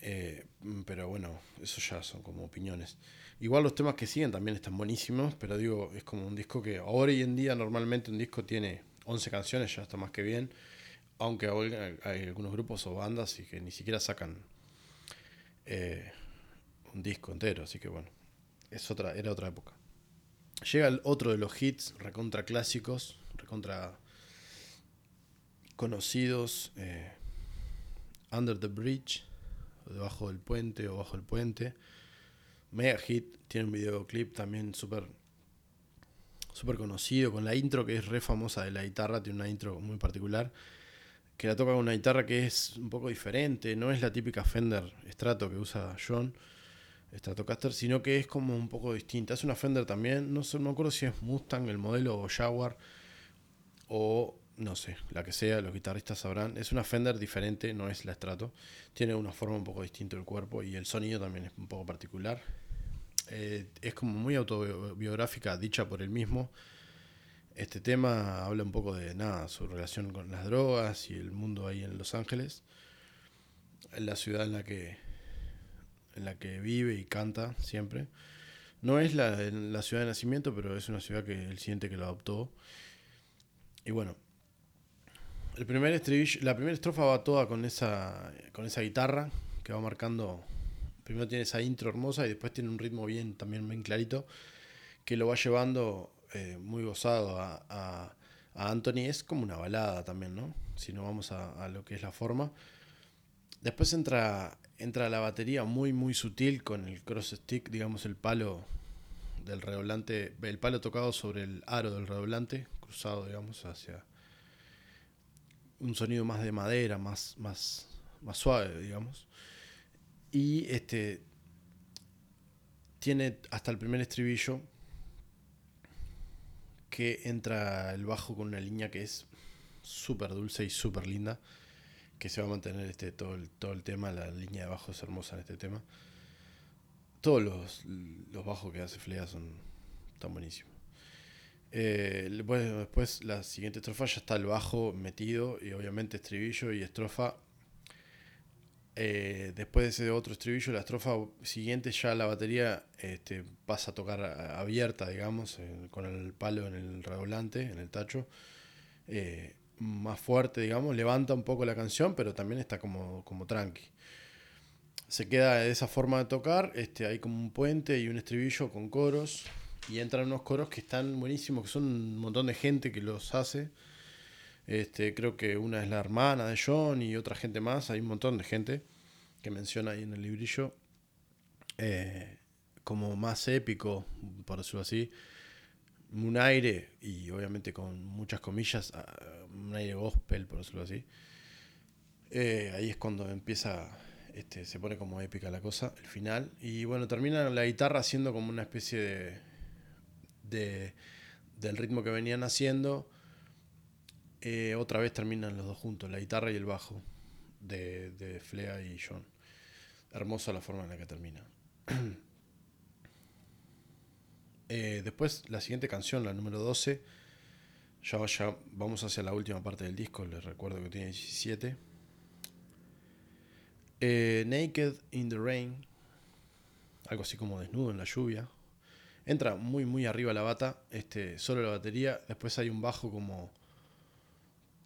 Eh, pero bueno, eso ya son como opiniones. Igual los temas que siguen también están buenísimos, pero digo, es como un disco que ahora y en día normalmente un disco tiene 11 canciones, ya está más que bien. Aunque hay algunos grupos o bandas y que ni siquiera sacan eh, un disco entero, así que bueno, es otra, era otra época. Llega el otro de los hits, recontra clásicos, recontra conocidos, eh, Under the Bridge, debajo del puente o bajo el puente mega hit. Tiene un videoclip también súper super conocido, con la intro que es re famosa de la guitarra, tiene una intro muy particular, que la toca con una guitarra que es un poco diferente, no es la típica Fender Strato que usa John Stratocaster, sino que es como un poco distinta. Es una Fender también, no sé, no me acuerdo si es Mustang el modelo o Jaguar o no sé, la que sea, los guitarristas sabrán. Es una Fender diferente, no es la Strato. Tiene una forma un poco distinta del cuerpo y el sonido también es un poco particular. Eh, es como muy autobiográfica, dicha por él mismo. Este tema habla un poco de nada, su relación con las drogas y el mundo ahí en Los Ángeles, la ciudad en la que, en la que vive y canta siempre. No es la, la ciudad de nacimiento, pero es una ciudad que él siente que lo adoptó. Y bueno, el primer la primera estrofa va toda con esa, con esa guitarra que va marcando primero tiene esa intro hermosa y después tiene un ritmo bien, también bien clarito, que lo va llevando eh, muy gozado a, a, Anthony. Es como una balada también, ¿no? Si no vamos a, lo que es la forma. Después entra, entra la batería muy, muy sutil con el cross stick, digamos, el palo del redoblante, el palo tocado sobre el aro del redoblante, cruzado, digamos, hacia un sonido más de madera, más, más, más suave, digamos. Y este tiene hasta el primer estribillo que entra el bajo con una línea que es súper dulce y súper linda, que se va a mantener este, todo, el, todo el tema, la línea de bajo es hermosa en este tema. Todos los, los bajos que hace Flea son tan buenísimos. Eh, después la siguiente estrofa ya está el bajo metido y obviamente estribillo y estrofa eh, después de ese otro estribillo, la estrofa siguiente ya la batería este, pasa a tocar abierta, digamos, con el palo en el redoblante, en el tacho. Eh, más fuerte, digamos, levanta un poco la canción, pero también está como, como tranqui. Se queda de esa forma de tocar, este, hay como un puente y un estribillo con coros, y entran unos coros que están buenísimos, que son un montón de gente que los hace. Este, creo que una es la hermana de John y otra gente más. Hay un montón de gente que menciona ahí en el librillo. Eh, como más épico, por decirlo así. Un aire, y obviamente con muchas comillas, un aire gospel, por decirlo así. Eh, ahí es cuando empieza, este, se pone como épica la cosa, el final. Y bueno, termina la guitarra haciendo como una especie de, de del ritmo que venían haciendo eh, otra vez terminan los dos juntos, la guitarra y el bajo de, Flea y John. Hermosa la forma en la que termina. [clears throat] Eh, después, la siguiente canción, la número 12, Ya, ya vamos hacia la última parte del disco, les recuerdo que tiene 17. Eh, Naked in the Rain, algo así como desnudo en la lluvia. Entra muy muy arriba la bata, este, solo la batería, después hay un bajo como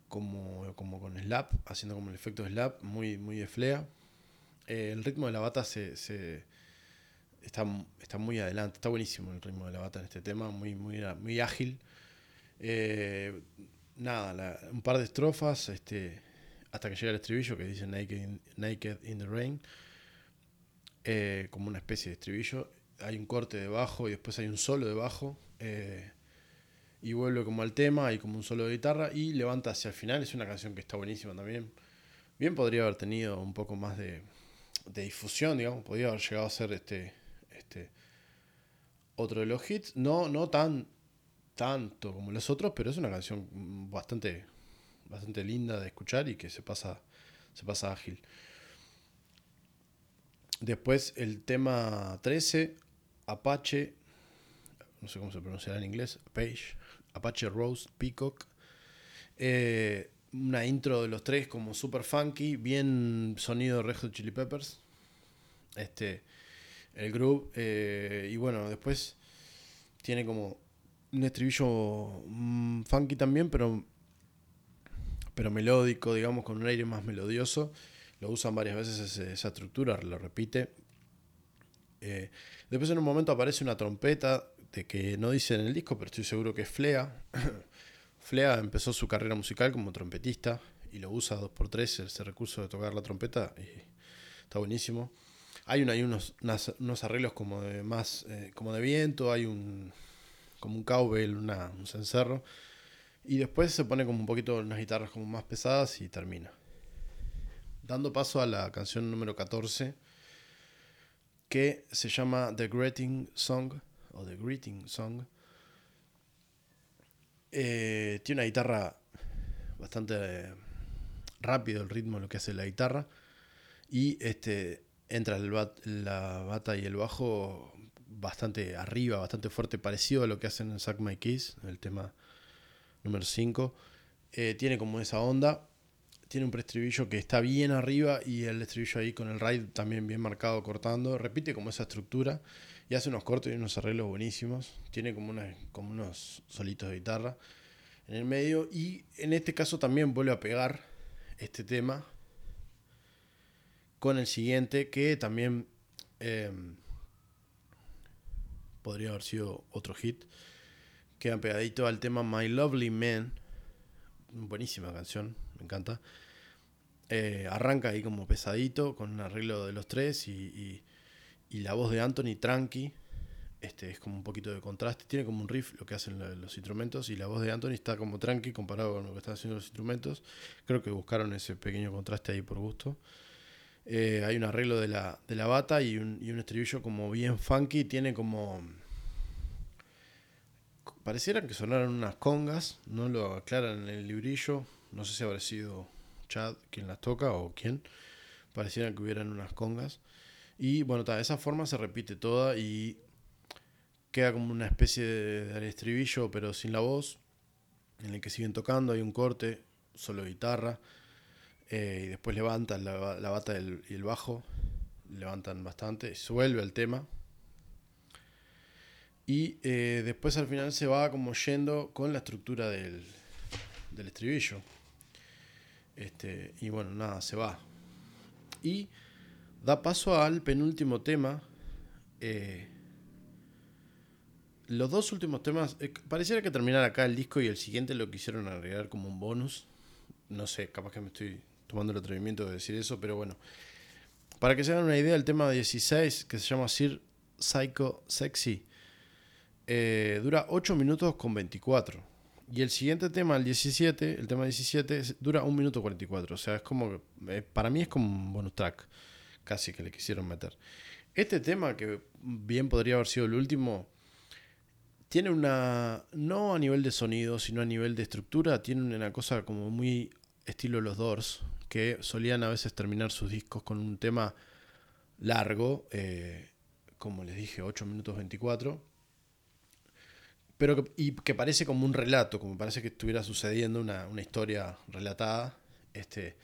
como, como con slap, haciendo como el efecto slap, muy, muy de flea. Eh, el ritmo de la bata se, se está, está, muy adelante, está buenísimo el ritmo de la bata en este tema, muy, muy, muy ágil. Eh, nada, un par de estrofas este, hasta que llega el estribillo que dice Naked in, naked in the Rain, eh, como una especie de estribillo. Hay un corte de bajo y después hay un solo de bajo. Eh, y vuelve como al tema, hay como un solo de guitarra y levanta hacia el final. Es una canción que está buenísima también. Bien podría haber tenido un poco más de, de difusión, digamos, podría haber llegado a ser este, este otro de los hits. No, no tan tanto como los otros, pero es una canción bastante, bastante linda de escuchar y que se pasa, se pasa ágil. Después el tema 13, Apache, no sé cómo se pronunciará en inglés, Page, Apache Rose Peacock. Eh, una intro de los tres como super funky, bien sonido de Chili Peppers. Este, el groove. Eh, y bueno, después tiene como un estribillo mm, funky también, pero, pero melódico, digamos, con un aire más melodioso. Lo usan varias veces esa estructura, lo repite. Eh, después en un momento aparece una trompeta de que no dice en el disco, pero estoy seguro que es Flea. [clears throat] Flea empezó su carrera musical como trompetista y lo usa 2x3, ese recurso de tocar la trompeta, y está buenísimo. Hay, hay unos, unos arreglos como de más eh, como de viento, hay un, como un cowbell, una, un cencerro. Y después se pone como un poquito unas guitarras como más pesadas y termina. Dando paso a la canción número 14, que se llama The Greeting Song, o The Greeting Song. Eh, tiene una guitarra bastante eh, rápido el ritmo, lo que hace la guitarra. Y este, entra la bata y el bajo bastante arriba, bastante fuerte, parecido a lo que hacen en Suck My Kiss, el tema número 5. Eh, tiene como esa onda, tiene un preestribillo que está bien arriba y el estribillo ahí con el ride también bien marcado cortando, repite como esa estructura y hace unos cortes y unos arreglos buenísimos, tiene como, una, como unos solitos de guitarra en el medio y en este caso también vuelve a pegar este tema con el siguiente que también... Eh, podría haber sido otro hit. Queda pegadito al tema My Lovely Man. Buenísima canción, me encanta. Eh, arranca ahí como pesadito, con un arreglo de los tres y, la voz de Anthony tranqui. Este es como un poquito de contraste. Tiene como un riff lo que hacen los instrumentos y la voz de Anthony está como tranqui comparado con lo que están haciendo los instrumentos. Creo que buscaron ese pequeño contraste ahí por gusto. Eh, hay un arreglo de la, de la bata y un, y un, estribillo como bien funky. Tiene como. Pareciera que sonaran unas congas. No lo aclaran en el librillo. No sé si habrá sido Chad quien las toca o quién. Pareciera que hubieran unas congas. Y bueno, de esa forma se repite toda y queda como una especie de, estribillo, pero sin la voz. En el que siguen tocando. Hay un corte, solo guitarra. Eh, y después levantan la, bata y el bajo, levantan bastante, suelve el tema. Y eh, después al final se va como yendo con la estructura del, del estribillo. Este, y bueno, nada, se va. Y da paso al penúltimo tema. Eh, los dos últimos temas, pareciera que terminar acá el disco y el siguiente lo quisieron agregar como un bonus. No sé, capaz que me estoy tomando el atrevimiento de decir eso, pero bueno. Para que se hagan una idea, el tema 16, que se llama Sir Psycho Sexy, eh, dura 8 minutos con 24. Y el siguiente tema, el 17, el tema 17, dura 1 minuto 44. O sea, es como. Eh, para mí es como un bonus track, casi que le quisieron meter. Este tema, que bien podría haber sido el último, tiene una. No a nivel de sonido, sino a nivel de estructura, tiene una cosa como muy estilo Los Doors, que solían a veces terminar sus discos con un tema largo, eh, como les dije, 8 minutos 24, pero que, y que parece como un relato, como parece que estuviera sucediendo una, una historia relatada. Este,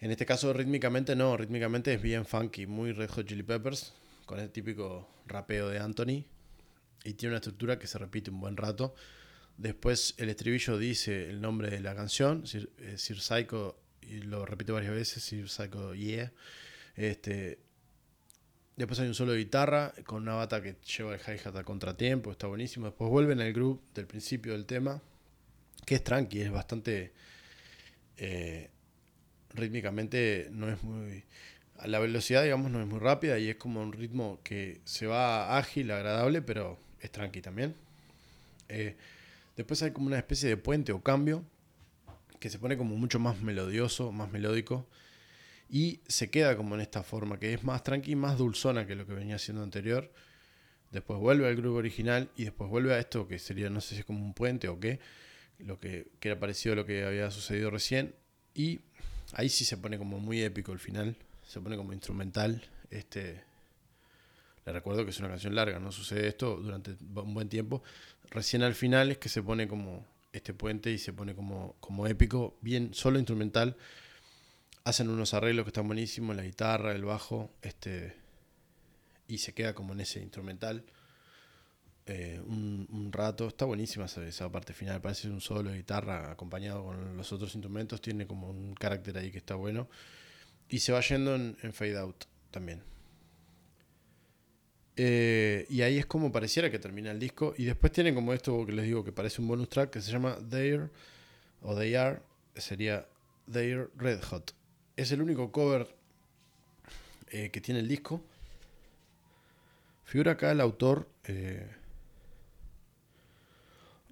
en este caso rítmicamente no, rítmicamente es bien funky, muy Red Hot Chili Peppers, con el típico rapeo de Anthony. Y tiene una estructura que se repite un buen rato. Después el estribillo dice el nombre de la canción, Sir, eh, Sir Psycho, y lo repite varias veces, Sir Psycho Yeah. Este, después hay un solo de guitarra con una bata que lleva el hi-hat a contratiempo, está buenísimo. Después vuelven al groove del principio del tema, que es tranqui, es bastante... Eh, rítmicamente no es muy... La velocidad, digamos, no es muy rápida y es como un ritmo que se va ágil, agradable, pero es tranqui también. Eh, después hay como una especie de puente o cambio que se pone como mucho más melodioso, más melódico y se queda como en esta forma, que es más tranqui, más dulzona que lo que venía siendo anterior. Después vuelve al grupo original y después vuelve a esto que sería, no sé si es como un puente o qué, lo que, que era parecido a lo que había sucedido recién. Y Ahí sí se pone como muy épico el final. Se pone como instrumental. Este. Le recuerdo que es una canción larga, no sucede esto durante un buen tiempo. Recién al final es que se pone como este puente y se pone como, como épico, bien solo instrumental. Hacen unos arreglos que están buenísimos, la guitarra, el bajo, este y se queda como en ese instrumental. Eh, un, rato. Está buenísima esa, parte final. Parece un solo de guitarra acompañado con los otros instrumentos. Tiene como un carácter ahí que está bueno. Y se va yendo en, fade out también. Eh, y ahí es como pareciera que termina el disco. Y después tiene como esto que les digo que parece un bonus track que se llama There o They Are. Sería There Red Hot. Es el único cover eh, que tiene el disco. Figura acá el autor.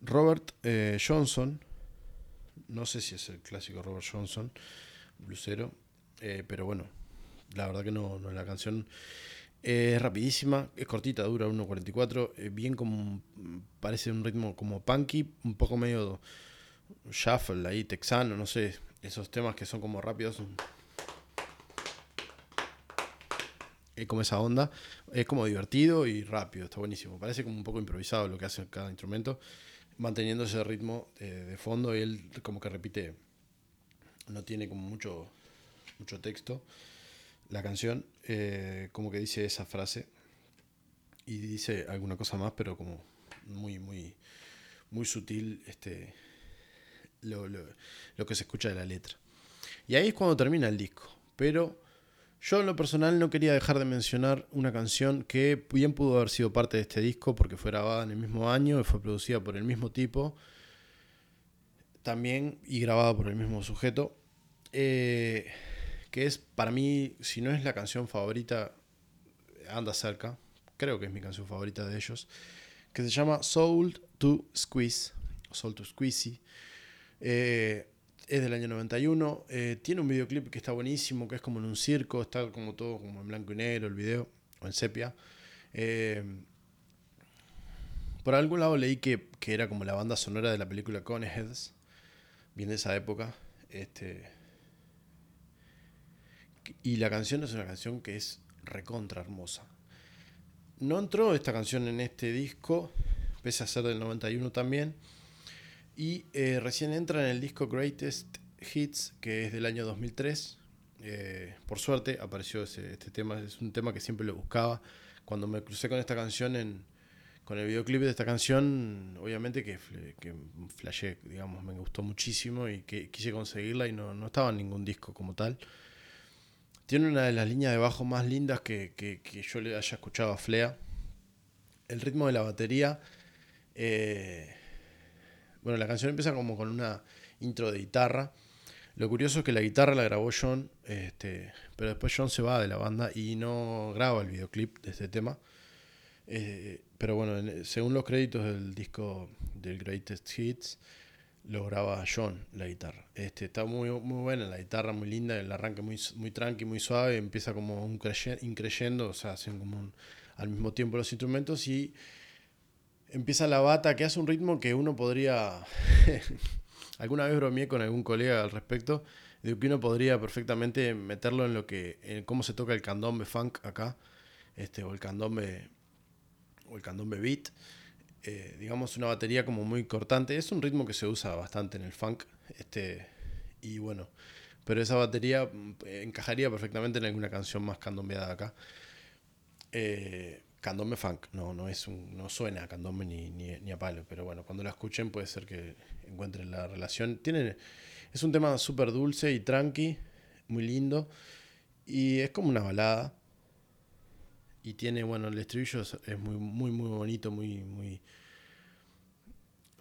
Robert eh, Johnson, no sé si es el clásico Robert Johnson, blusero, eh, pero bueno, la verdad que no, no la canción es rapidísima, es cortita, dura 1.44, bien como parece un ritmo como punky, un poco medio shuffle ahí, texano, no sé, esos temas que son como rápidos. Es como esa onda, es como divertido y rápido, está buenísimo. Parece como un poco improvisado lo que hace cada instrumento manteniendo ese ritmo de, fondo y él como que repite, no tiene como mucho, mucho texto la canción, eh, como que dice esa frase y dice alguna cosa más, pero como muy, muy, muy sutil este, lo, lo que se escucha de la letra. Y ahí es cuando termina el disco, pero yo en lo personal no quería dejar de mencionar una canción que bien pudo haber sido parte de este disco porque fue grabada en el mismo año y fue producida por el mismo tipo también y grabada por el mismo sujeto. Eh, que es para mí, si no es la canción favorita, anda cerca, creo que es mi canción favorita de ellos, que se llama Soul to Squeeze, Soul to Squeezy. Eh, es del año 91. Eh, tiene un videoclip que está buenísimo, que es como en un circo, está como todo como en blanco y negro el video, o en sepia. Eh, por algún lado leí que, era como la banda sonora de la película Coneheads, bien de esa época. Este, y la canción es una canción que es recontra hermosa. No entró esta canción en este disco, pese a ser del 91 también. Y eh, recién entra en el disco Greatest Hits, que es del año 2003. Eh, por suerte apareció ese, este tema, es un tema que siempre lo buscaba. Cuando me crucé con esta canción, en, con el videoclip de esta canción, obviamente que, que flashé, digamos, me gustó muchísimo y que quise conseguirla y no, no estaba en ningún disco como tal. Tiene una de las líneas de bajo más lindas que, que, que yo le haya escuchado a Flea. El ritmo de la batería. Eh, bueno, la canción empieza como con una intro de guitarra. Lo curioso es que la guitarra la grabó John, este, pero después John se va de la banda y no graba el videoclip de este tema. Eh, pero bueno, según los créditos del disco del Greatest Hits, lo graba John, la guitarra. Este, está muy, muy buena la guitarra, muy linda, el arranque muy, muy tranqui, muy suave, empieza como un increyendo, o sea, hacen como al mismo tiempo los instrumentos y empieza la bata que hace un ritmo que uno podría... [laughs] Alguna vez bromeé con algún colega al respecto, de que uno podría perfectamente meterlo en lo que, en cómo se toca el candombe funk acá, este, o el candombe, o el candombe beat, eh, digamos, una batería como muy cortante. Es un ritmo que se usa bastante en el funk. Este, y bueno, pero esa batería mm, encajaría perfectamente en alguna canción más candombeada acá. Eh, candombe funk, no, no, es no suena a candombe ni, ni, a palo, pero bueno, cuando la escuchen puede ser que encuentren la relación. Tiene, es un tema súper dulce y tranqui, muy lindo, y es como una balada. Y tiene, bueno, el estribillo es, muy, muy, muy bonito, muy, muy,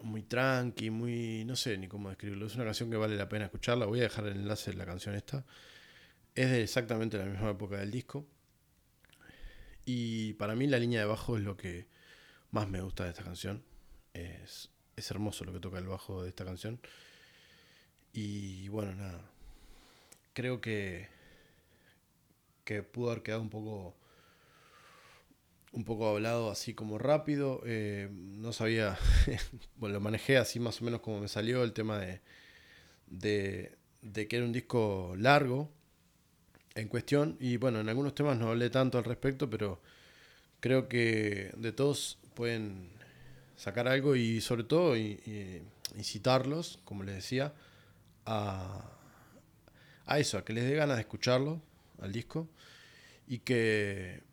muy tranqui, muy, no sé ni cómo describirlo. Es una canción que vale la pena escucharla. Voy a dejar el enlace de la canción esta. Es de exactamente la misma época del disco. Y para mí la línea de bajo es lo que más me gusta de esta canción. Es, es hermoso lo que toca el bajo de esta canción. Y bueno, nada. Creo que, que pudo haber quedado un poco un poco hablado así como rápido. Eh, no sabía, [laughs] bueno, lo manejé así más o menos como me salió el tema de, de, de, que era un disco largo en cuestión. Y bueno, en algunos temas no hablé tanto al respecto, pero creo que de todos pueden sacar algo y sobre todo incitarlos, como les decía, a, a eso, a que les dé ganas de escucharlo, al disco, y que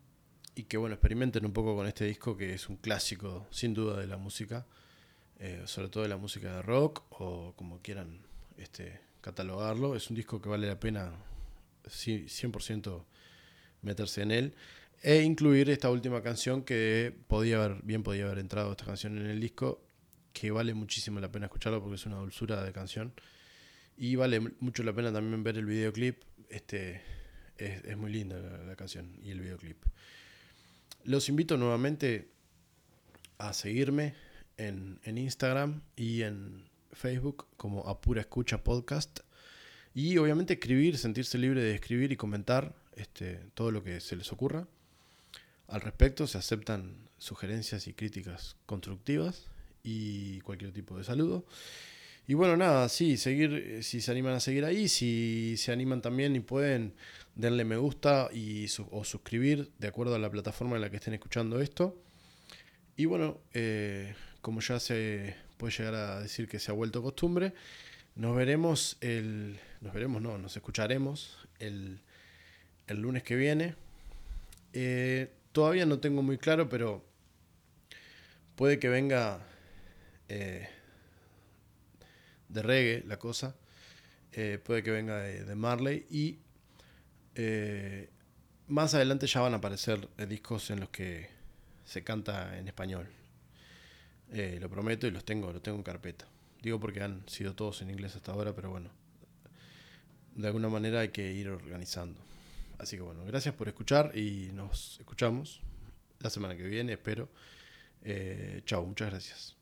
y que bueno, experimenten un poco con este disco que es un clásico sin duda de la música, eh, sobre todo de la música de rock o como quieran este, catalogarlo. Es un disco que vale la pena 100% meterse en él e incluir esta última canción que podía haber, bien podía haber entrado esta canción en el disco, que vale muchísimo la pena escucharlo porque es una dulzura de canción. Y vale mucho la pena también ver el videoclip. Este, es, muy linda la canción y el videoclip. Los invito nuevamente a seguirme en, Instagram y en Facebook como Apura Escucha Podcast. Y obviamente escribir, sentirse libre de escribir y comentar este, todo lo que se les ocurra. Al respecto se aceptan sugerencias y críticas constructivas y cualquier tipo de saludo. Y bueno, nada, sí, seguir, eh, si se animan a seguir ahí, si se animan también y pueden, denle me gusta y o suscribir de acuerdo a la plataforma en la que estén escuchando esto. Y bueno, eh, como ya se puede llegar a decir que se ha vuelto costumbre, nos veremos el. Nos veremos, no, nos escucharemos el, el lunes que viene. Eh, todavía no tengo muy claro, pero puede que venga de reggae la cosa. Eh, puede que venga de, Marley. Y eh, más adelante ya van a aparecer discos en los que se canta en español. Eh, lo prometo y los tengo, lo tengo en carpeta. Digo porque han sido todos en inglés hasta ahora, pero bueno. De alguna manera hay que ir organizando. Así que bueno, gracias por escuchar y nos escuchamos la semana que viene, espero. chao, muchas gracias.